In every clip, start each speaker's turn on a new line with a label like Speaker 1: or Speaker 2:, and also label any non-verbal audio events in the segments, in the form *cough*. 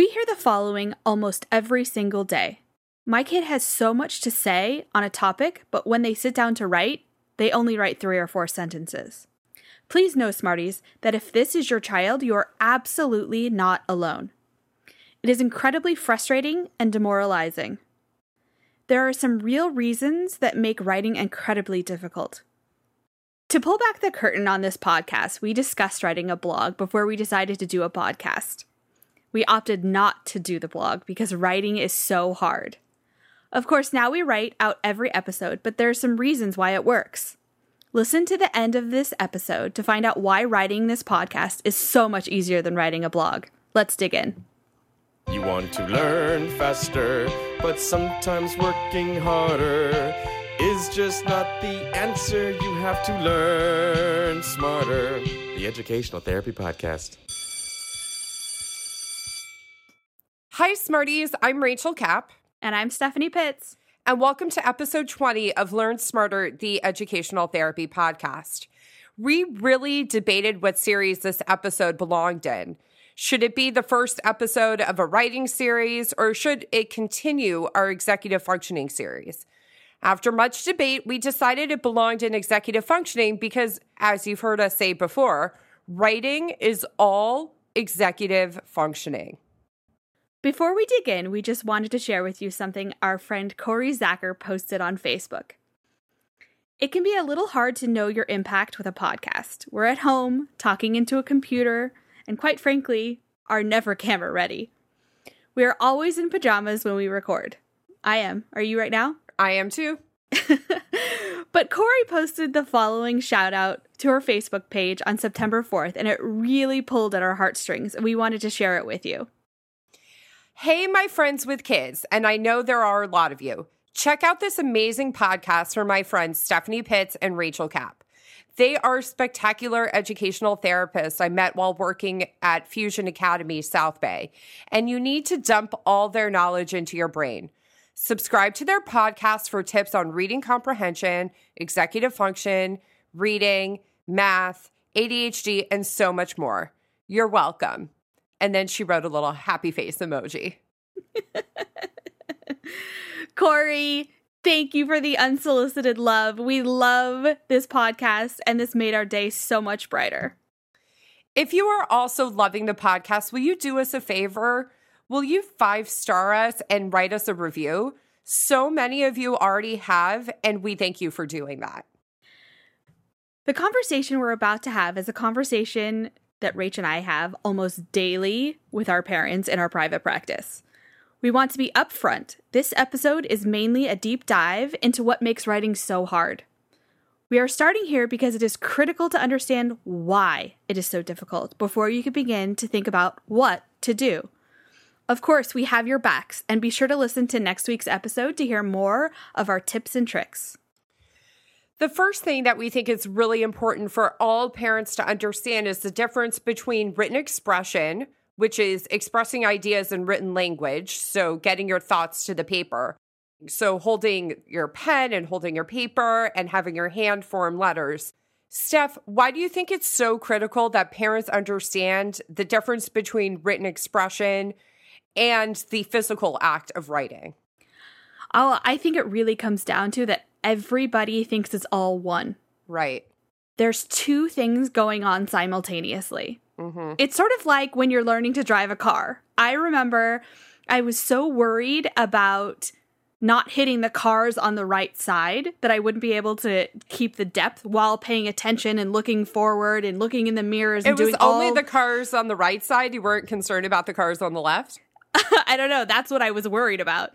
Speaker 1: We hear the following almost every single day. My kid has so much to say on a topic, but when they sit down to write, they only write three or four sentences. Please know, Smarties, that if this is your child, you are absolutely not alone. It is incredibly frustrating and demoralizing. There are some real reasons that make writing incredibly difficult. To pull back the curtain on this podcast, we discussed writing a blog before we decided to do a podcast. We opted not to do the blog because writing is so hard. Of course, now we write out every episode, but there are some reasons why it works. Listen to the end of this episode to find out why writing this podcast is so much easier than writing a blog. Let's dig in.
Speaker 2: You want to learn faster, but sometimes working harder is just not the answer. You have to learn smarter. The Educational Therapy Podcast.
Speaker 3: Hi, Smarties. I'm Rachel Kapp.
Speaker 1: And I'm Stephanie Pitts.
Speaker 3: And welcome to episode 20 of Learn Smarter, the Educational Therapy Podcast. We really debated what series this episode belonged in. Should it be the first episode of a writing series, or should it continue our executive functioning series? After much debate, we decided it belonged in executive functioning because, as you've heard us say before, writing is all executive functioning.
Speaker 1: Before we dig in, we just wanted to share with you something our friend Corey Zacher posted on Facebook. It can be a little hard to know your impact with a podcast. We're at home, talking into a computer, and quite frankly, are never *laughs* camera ready. We are always in pajamas when we record. I am. Are you right now?
Speaker 3: I am too. *laughs*
Speaker 1: but Corey posted the following shout out to her Facebook page on September 4th, and it really pulled at our heartstrings, and we wanted to share it with you.
Speaker 3: Hey, my friends with kids, and I know there are a lot of you. Check out this amazing podcast from my friends Stephanie Pitts and Rachel Kapp. They are spectacular educational therapists I met while working at Fusion Academy South Bay, and you need to dump all their knowledge into your brain. Subscribe to their podcast for tips on reading comprehension, executive function, reading, math, ADHD, and so much more. You're welcome. And then she wrote a little happy face emoji. *laughs*
Speaker 1: Corey, thank you for the unsolicited love. We love this podcast, and this made our day so much brighter.
Speaker 3: If you are also loving the podcast, will you do us a favor? Will you five star us and write us a review? So many of you already have, and we thank you for doing that.
Speaker 1: The conversation we're about to have is a conversation that Rach and I have almost daily with our parents in our private practice. We want to be upfront. This episode is mainly a deep dive into what makes writing so hard. We are starting here because it is critical to understand why it is so difficult before you can begin to think about what to do. Of course, we have your backs, and be sure to listen to next week's episode to hear more of our tips and tricks.
Speaker 3: The first thing that we think is really important for all parents to understand is the difference between written expression, which is expressing ideas in written language, so getting your thoughts to the paper. So, holding your pen and holding your paper and having your hand form letters. Steph, why do you think it's so critical that parents understand the difference between written expression and the physical act of writing?
Speaker 1: Oh, I think it really comes down to that everybody thinks it's all one.
Speaker 3: Right.
Speaker 1: There's two things going on simultaneously. Mm-hmm. It's sort of like when you're learning to drive a car. I remember I was so worried about not hitting the cars on the right side that I wouldn't be able to keep the depth while paying attention and looking forward and looking in the mirrors.
Speaker 3: It
Speaker 1: was
Speaker 3: only
Speaker 1: all...
Speaker 3: the cars on the right side. You weren't concerned about the cars on the left. *laughs*
Speaker 1: I don't know. That's what I was worried about.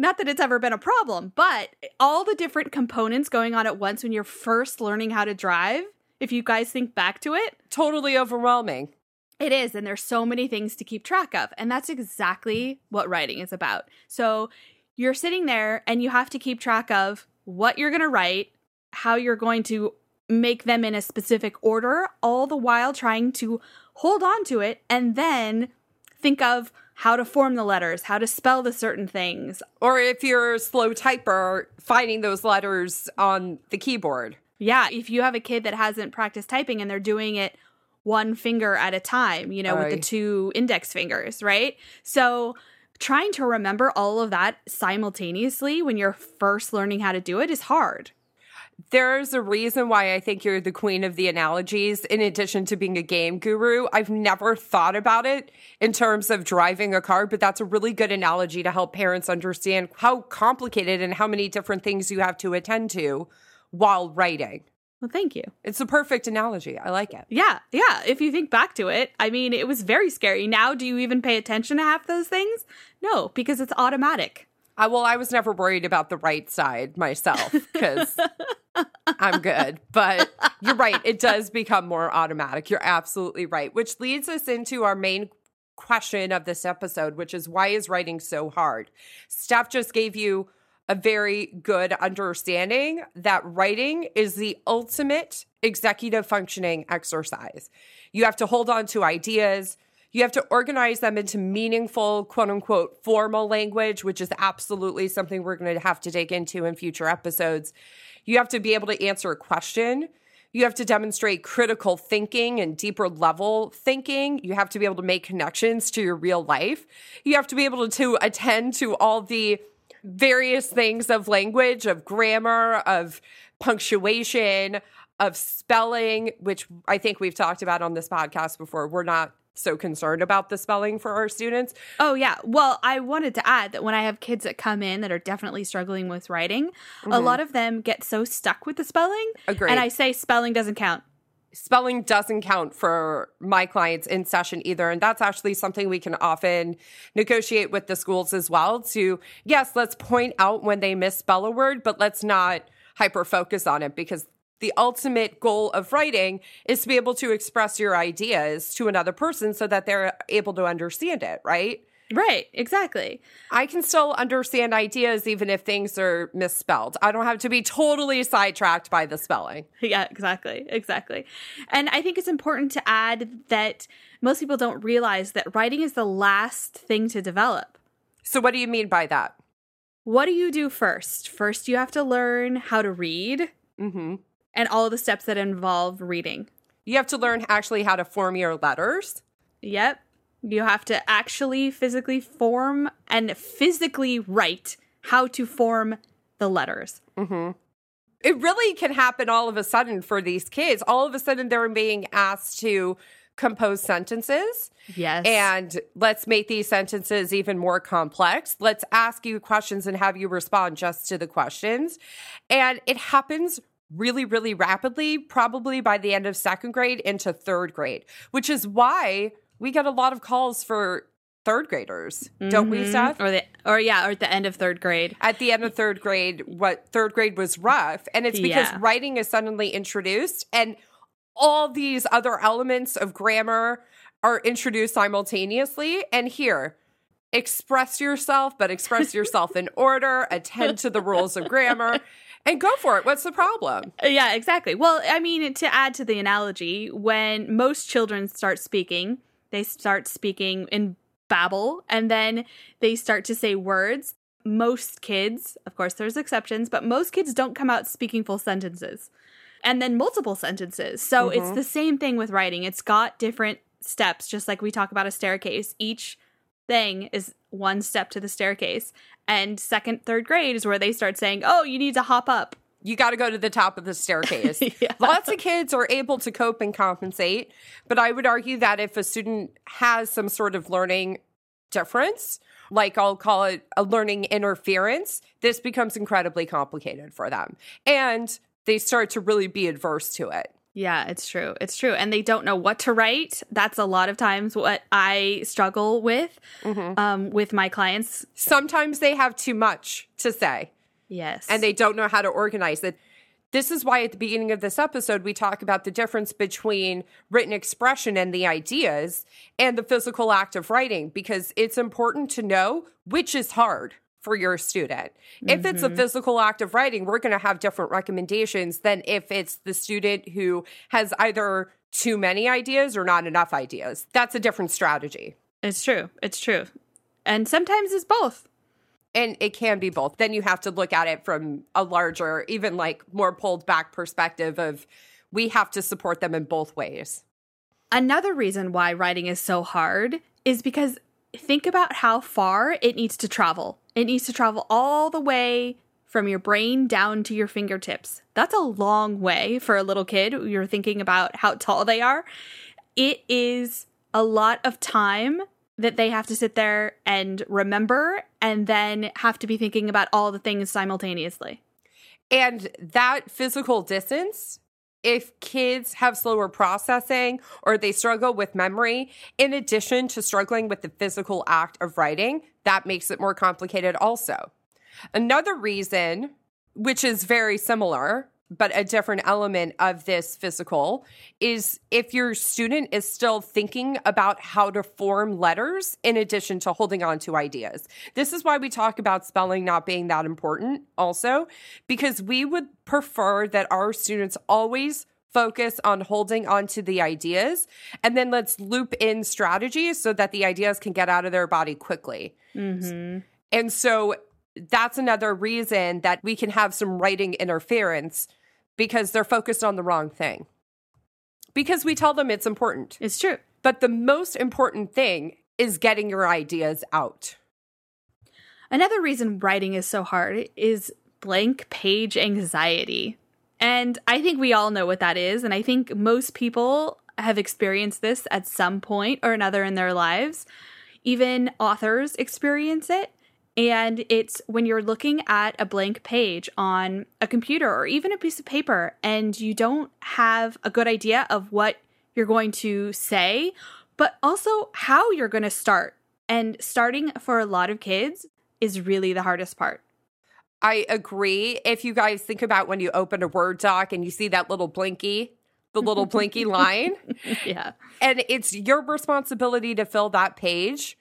Speaker 1: Not that it's ever been a problem, but all the different components going on at once when you're first learning how to drive, if you guys think back to it,
Speaker 3: totally overwhelming.
Speaker 1: It is, and there's so many things to keep track of. And that's exactly what writing is about. So you're sitting there and you have to keep track of what you're going to write, how you're going to make them in a specific order, all the while trying to hold on to it and then think of how to form the letters, how to spell the certain things.
Speaker 3: Or if you're a slow typer, finding those letters on the keyboard.
Speaker 1: Yeah, if you have a kid that hasn't practiced typing and they're doing it one finger at a time, you know, with the two index fingers, right? So trying to remember all of that simultaneously when you're first learning how to do it is hard.
Speaker 3: There's a reason why I think you're the queen of the analogies, in addition to being a game guru. I've never thought about it in terms of driving a car, but that's a really good analogy to help parents understand how complicated and how many different things you have to attend to while writing.
Speaker 1: Well, thank you.
Speaker 3: It's a perfect analogy. I like it.
Speaker 1: Yeah, yeah. If you think back to it, I mean, it was very scary. Now, do you even pay attention to half those things? No, because it's automatic.
Speaker 3: I, well, I was never worried about the right side myself *laughs* because I'm good. But you're right. It does become more automatic. You're absolutely right. Which leads us into our main question of this episode, which is why is writing so hard? Steph just gave you a very good understanding that writing is the ultimate executive functioning exercise. You have to hold on to ideas. You have to organize them into meaningful, quote unquote, formal language, which is absolutely something we're going to have to dig into in future episodes. You have to be able to answer a question. You have to demonstrate critical thinking and deeper level thinking. You have to be able to make connections to your real life. You have to be able to attend to all the various things of language, of grammar, of punctuation, of spelling, which I think we've talked about on this podcast before. We're not so concerned about the spelling for our students.
Speaker 1: Oh, yeah. Well, I wanted to add that when I have kids that come in that are definitely struggling with writing, a mm-hmm. lot of them get so stuck with the spelling.
Speaker 3: Agreed.
Speaker 1: And I say spelling doesn't count.
Speaker 3: spelling doesn't count for my clients in session either. And that's actually something we can often negotiate with the schools as well to, yes, let's point out when they misspell a word, but let's not hyper focus on it because the ultimate goal of writing is to be able to express your ideas to another person so that they're able to understand it, right?
Speaker 1: Right, exactly.
Speaker 3: I can still understand ideas even if things are misspelled. I don't have to be totally sidetracked by the spelling.
Speaker 1: Yeah, exactly. Exactly. And I think it's important to add that most people don't realize that writing is the last thing to develop.
Speaker 3: So, what do you mean by that?
Speaker 1: What do you do first? First, you have to learn how to read
Speaker 3: hmm
Speaker 1: and all of the steps that involve reading.
Speaker 3: You have to learn actually how to form your letters.
Speaker 1: Yep. You have to actually physically form and physically write how to form the letters. Mm-hmm.
Speaker 3: It really can happen all of a sudden for these kids. All of a sudden, they're being asked to compose sentences.
Speaker 1: Yes.
Speaker 3: And let's make these sentences even more complex. Let's ask you questions and have you respond just to the questions. And it happens really, really rapidly, probably by the end of second grade into third grade, which is why we get a lot of calls for third graders, don't we, mm-hmm. Steph?
Speaker 1: or the or yeah, or at the end of third grade.
Speaker 3: at the end of third grade what third grade was rough and it's because
Speaker 1: Yeah.
Speaker 3: writing is suddenly introduced and all these other elements of grammar are introduced simultaneously and here express yourself but express yourself in order attend to the rules of grammar *laughs* and go for it what's the problem
Speaker 1: Yeah, exactly. Well, I mean, to add to the analogy, when most children start speaking, they start speaking in babble and then they start to say words. Most kids, of course, there's exceptions, but most kids don't come out speaking full sentences and then multiple sentences. So it's mm-hmm. the same thing with writing. It's got different steps, just like we talk about a staircase. Each thing is one step to the staircase. And second, third grade is where they start saying, oh, you need to hop up.
Speaker 3: you got to go to the top of the staircase. *laughs*
Speaker 1: Yeah.
Speaker 3: Lots of kids are able to cope and compensate, but I would argue that if a student has some sort of learning difference, like I'll call it a learning interference, this becomes incredibly complicated for them. And they start to really be adverse to it.
Speaker 1: Yeah, it's true. It's true. And they don't know what to write. That's a lot of times what I struggle with um, with my clients.
Speaker 3: Sometimes they have too much to say.
Speaker 1: Yes.
Speaker 3: and they don't know how to organize it. This is why at the beginning of this episode, we talk about the difference between written expression and the ideas and the physical act of writing, because it's important to know which is hard for your student. If it's a mm-hmm. physical act of writing, we're going to have different recommendations than if it's the student who has either too many ideas or not enough ideas. That's a different strategy.
Speaker 1: it's true. It's true. And sometimes it's both.
Speaker 3: And it can be both. Then you have to look at it from a larger, even like more pulled back perspective of we have to support them in both ways.
Speaker 1: Another reason why writing is so hard is because think about how far it needs to travel. It needs to travel all the way from your brain down to your fingertips. That's a long way for a little kid. You're thinking about how tall they are. It is a lot of time that they have to sit there and remember and then have to be thinking about all the things simultaneously.
Speaker 3: And that physical distance, if kids have slower processing or they struggle with memory, in addition to struggling with the physical act of writing, that makes it more complicated also. Another reason, which is very similar, but a different element of this physical is if your student is still thinking about how to form letters in addition to holding on to ideas. This is why we talk about spelling not being that important, also, because we would prefer that our students always focus on holding on to the ideas and then let's loop in strategies so that the ideas can get out of their body quickly. Mm-hmm. And so that's another reason that we can have some writing interference because they're focused on the wrong thing. Because we tell them it's important.
Speaker 1: It's true.
Speaker 3: But the most important thing is getting your ideas out.
Speaker 1: Another reason writing is so hard is blank page anxiety. And I think we all know what that is. And I think most people have experienced this at some point or another in their lives. Even authors experience it. And it's when you're looking at a blank page on a computer or even a piece of paper and you don't have a good idea of what you're going to say, but also how you're going to start. And starting for a lot of kids is really the hardest part.
Speaker 3: I agree. If you guys think about when you open a Word doc and you see that little blinky, the little *laughs* blinky line.
Speaker 1: Yeah.
Speaker 3: And it's your responsibility to fill that page.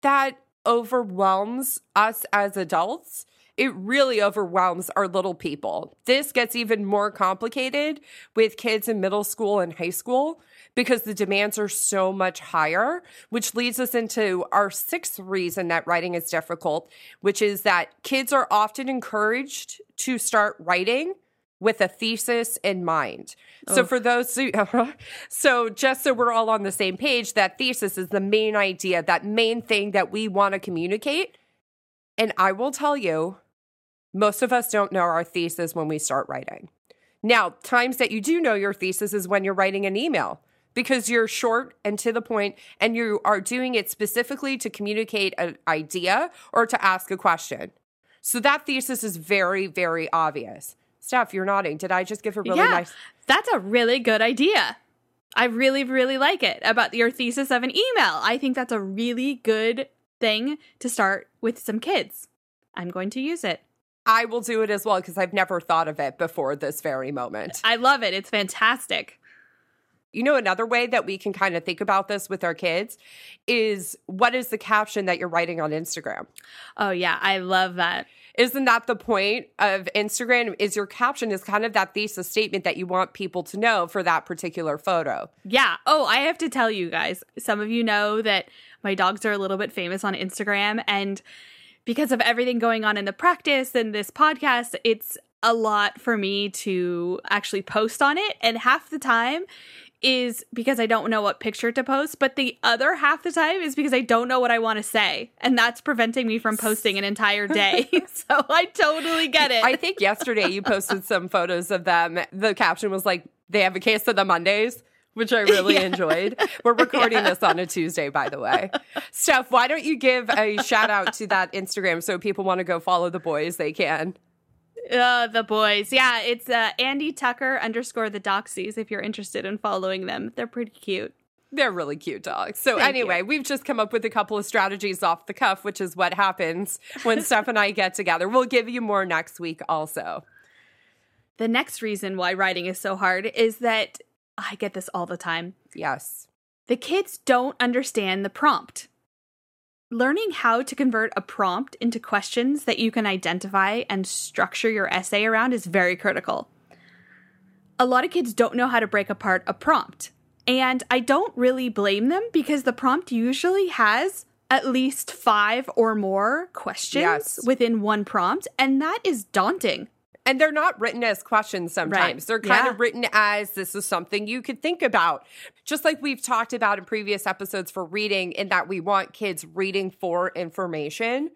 Speaker 3: That overwhelms us as adults. It really overwhelms our little people. This gets even more complicated with kids in middle school and high school because the demands are so much higher, which leads us into our sixth reason that writing is difficult, which is that kids are often encouraged to start writing with a thesis in mind. Oh. So for those *laughs* so just so we're all on the same page, that thesis is the main idea, that main thing that we want to communicate. And I will tell you, most of us don't know our thesis when we start writing. Now, times that you do know your thesis is when you're writing an email because you're short and to the point and you are doing it specifically to communicate an idea or to ask a question. So that thesis is very, very obvious. Steph, you're nodding. Did I just give a really
Speaker 1: yeah,
Speaker 3: nice?
Speaker 1: That's a really good idea. I really, really like it about your thesis of an email. I think that's a really good thing to start with some kids. I'm going to use it.
Speaker 3: I will do it as well because I've never thought of it before this very moment.
Speaker 1: I love it. It's fantastic.
Speaker 3: You know, another way that we can kind of think about this with our kids is what is the caption that you're writing on Instagram?
Speaker 1: Oh, yeah. I love that.
Speaker 3: Isn't that the point of Instagram? Is your caption is kind of that thesis statement that you want people to know for that particular photo.
Speaker 1: Yeah. Oh, I have to tell you guys, some of you know that my dogs are a little bit famous on Instagram. And because of everything going on in the practice and this podcast, it's a lot for me to actually post on it. And half the time, is because I don't know what picture to post, but the other half the time is because I don't know what I want to say. And that's preventing me from posting an entire day. *laughs* so I totally get it.
Speaker 3: I think yesterday you posted *laughs* some photos of them. The caption was like, they have a case of the Mondays. Which I *laughs* really yeah. enjoyed. We're recording yeah. this on a Tuesday, by the way. Steph, why don't you give a shout out to that Instagram so people want to go follow the boys? They can.
Speaker 1: Uh, the boys. Yeah, it's uh, Andy Tucker underscore the Doxies if you're interested in following them. They're pretty cute.
Speaker 3: They're really cute dogs. So, Thank anyway, you. we've just come up with a couple of strategies off the cuff, which is what happens when *laughs* Steph and I get together. We'll give you more next week, also.
Speaker 1: The next reason why writing is so hard is that I get this all the time.
Speaker 3: Yes.
Speaker 1: The kids don't understand the prompt learning how to convert a prompt into questions that you can identify and structure your essay around is very critical. A lot of kids don't know how to break apart a prompt. And I don't really blame them because the prompt usually has at least five or more questions yes. within one prompt. And that is daunting.
Speaker 3: And they're not written as questions sometimes.
Speaker 1: Right.
Speaker 3: They're kind
Speaker 1: Yeah.
Speaker 3: of written as this is something you could think about. Just like we've talked about in previous episodes for reading, in that we want kids reading for information.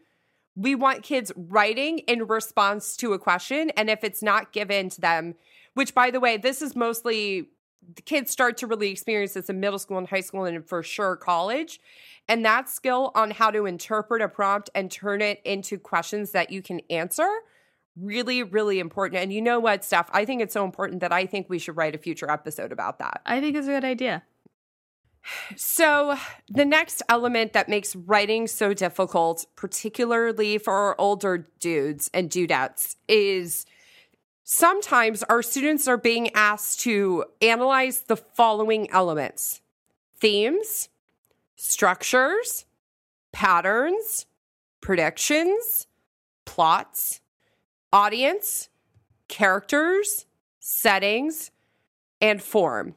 Speaker 3: We want kids writing in response to a question. And if it's not given to them, which by the way, this is mostly the kids start to really experience this in middle school and high school and for sure college. And that skill on how to interpret a prompt and turn it into questions that you can answer really, really important. And you know what, Steph? I think it's so important that I think we should write a future episode about that.
Speaker 1: I think it's a good idea.
Speaker 3: So, the next element that makes writing so difficult, particularly for our older dudes and dudettes, is sometimes our students are being asked to analyze the following elements themes, structures, patterns, predictions, plots, audience, characters, settings, and form.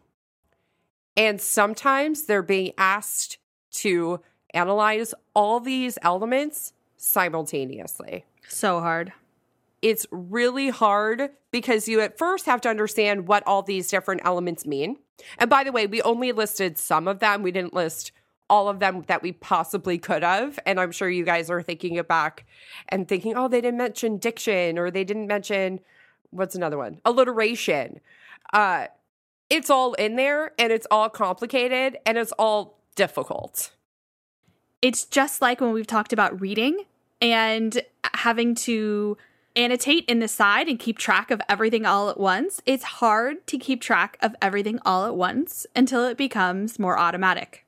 Speaker 3: And sometimes they're being asked to analyze all these elements simultaneously.
Speaker 1: So hard.
Speaker 3: It's really hard because you at first have to understand what all these different elements mean. And by the way, we only listed some of them. We didn't list all of them that we possibly could have. And I'm sure you guys are thinking it back and thinking, oh, they didn't mention diction or they didn't mention what's another one? Alliteration. Uh, it's all in there and it's all complicated and it's all difficult.
Speaker 1: It's just like when we've talked about reading and having to annotate in the side and keep track of everything all at once. It's hard to keep track of everything all at once until it becomes more automatic.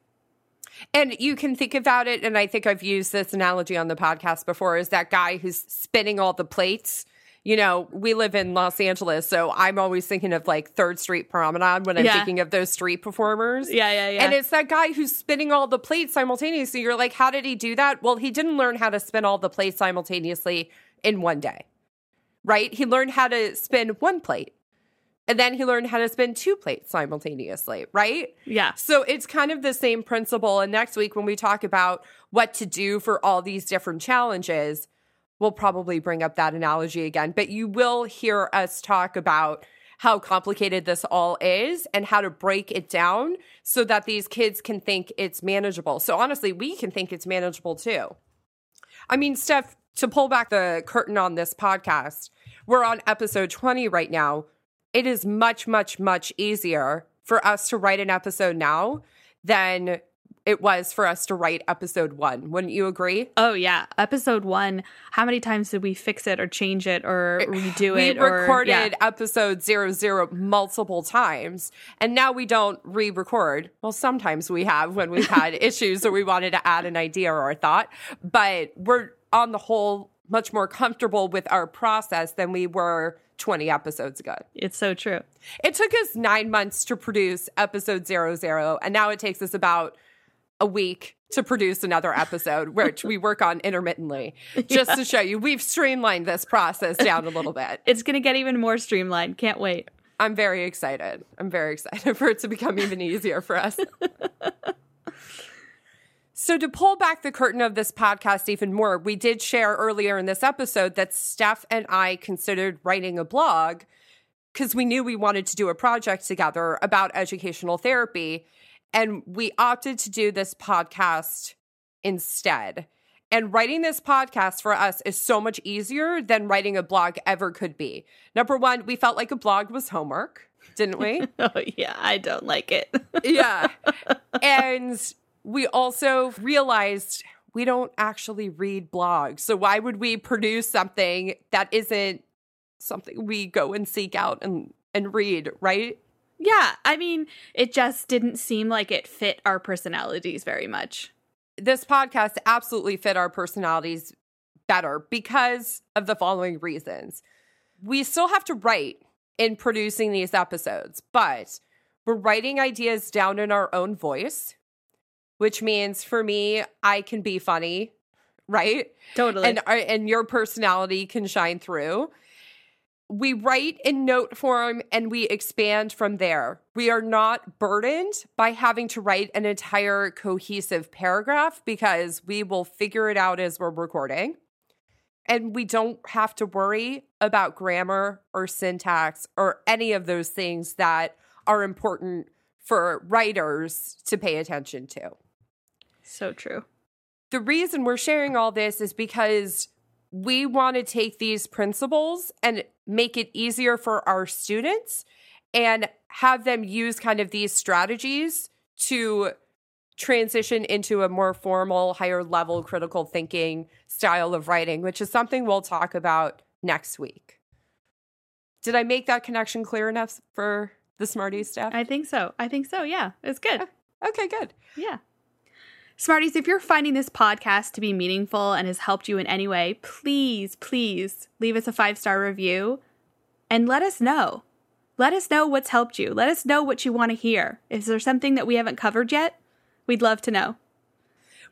Speaker 3: And you can think about it, and I think I've used this analogy on the podcast before, is that guy who's spinning all the plates. You know, we live in Los Angeles, so I'm always thinking of like Third Street Promenade when I'm
Speaker 1: Yeah.
Speaker 3: thinking of those street performers.
Speaker 1: Yeah, yeah, yeah.
Speaker 3: And it's that guy who's spinning all the plates simultaneously. You're like, how did he do that? Well, he didn't learn how to spin all the plates simultaneously in one day, right? He learned how to spin one plate. And then he learned how to spin two plates simultaneously, right?
Speaker 1: yeah.
Speaker 3: So it's kind of the same principle. And next week, when we talk about what to do for all these different challenges, we'll probably bring up that analogy again. But you will hear us talk about how complicated this all is and how to break it down so that these kids can think it's manageable. So honestly, we can think it's manageable too. I mean, Steph, to pull back the curtain on this podcast, we're on episode 20 right now. It is much, much, much easier for us to write an episode now than it was for us to write episode one. Wouldn't you agree?
Speaker 1: Oh yeah, episode one. How many times did we fix it or change it or eh, redo
Speaker 3: we
Speaker 1: it? We
Speaker 3: recorded
Speaker 1: yeah.
Speaker 3: episode zero zero multiple times, and now we don't re-record. Well, sometimes we have when we've had *laughs* issues or we wanted to add an idea or a thought, but we're on the whole much more comfortable with our process than we were 20 episodes ago.
Speaker 1: It's so true.
Speaker 3: It took us nine months to produce episode zero zero, and now it takes us about a week to produce another episode, *laughs* which we work on intermittently, just to show you we've streamlined this process down a little bit. *laughs*
Speaker 1: It's gonna get even more streamlined. Can't wait.
Speaker 3: I'm very excited. I'm very excited *laughs* for it to become even easier for us. So, to pull back the curtain of this podcast even more, we did share earlier in this episode that Steph and I considered writing a blog because we knew we wanted to do a project together about educational therapy. And we opted to do this podcast instead. And writing this podcast for us is so much easier than writing a blog ever could be. Number one, we felt like a blog was homework, didn't we? *laughs*
Speaker 1: Oh yeah, I don't like it. *laughs*
Speaker 3: yeah. And we also realized we don't actually read blogs. So why would we produce something that isn't something we go and seek out and, and read, right?
Speaker 1: yeah, I mean, it just didn't seem like it fit our personalities very much.
Speaker 3: This podcast absolutely fit our personalities better because of the following reasons. We still have to write in producing these episodes, but we're writing ideas down in our own voice, which means for me, I can be funny, right?
Speaker 1: Totally.
Speaker 3: and and your personality can shine through. We write in note form and we expand from there. We are not burdened by having to write an entire cohesive paragraph because we will figure it out as we're recording. and we don't have to worry about grammar or syntax or any of those things that are important for writers to pay attention to.
Speaker 1: So true.
Speaker 3: The reason we're sharing all this is because we want to take these principles and make it easier for our students and have them use kind of these strategies to transition into a more formal, higher level critical thinking style of writing, which is something we'll talk about next week. Did I make that connection clear enough for the Smarties Steph?
Speaker 1: I think so. I think so. Yeah, it's good.
Speaker 3: Okay, good.
Speaker 1: Yeah. Smarties, if you're finding this podcast to be meaningful and has helped you in any way, please, please leave us a five star review and let us know. Let us know what's helped you. Let us know what you want to hear. Is there something that we haven't covered yet? We'd love to know.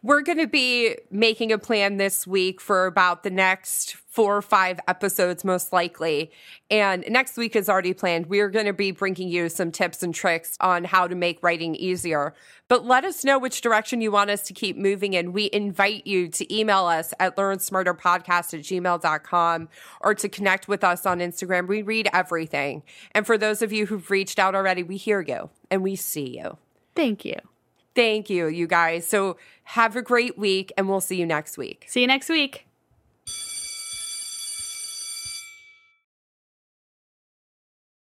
Speaker 3: We're going to be making a plan this week for about the next four or five episodes, most likely. And next week is already planned. We're going to be bringing you some tips and tricks on how to make writing easier. But let us know which direction you want us to keep moving in. We invite you to email us at learnsmarterpodcast at gmail.com or to connect with us on Instagram. We read everything. And for those of you who've reached out already, we hear you and we see you.
Speaker 1: Thank you.
Speaker 3: Thank you, you guys. So have a great week, and we'll see you next week.
Speaker 1: See you next week.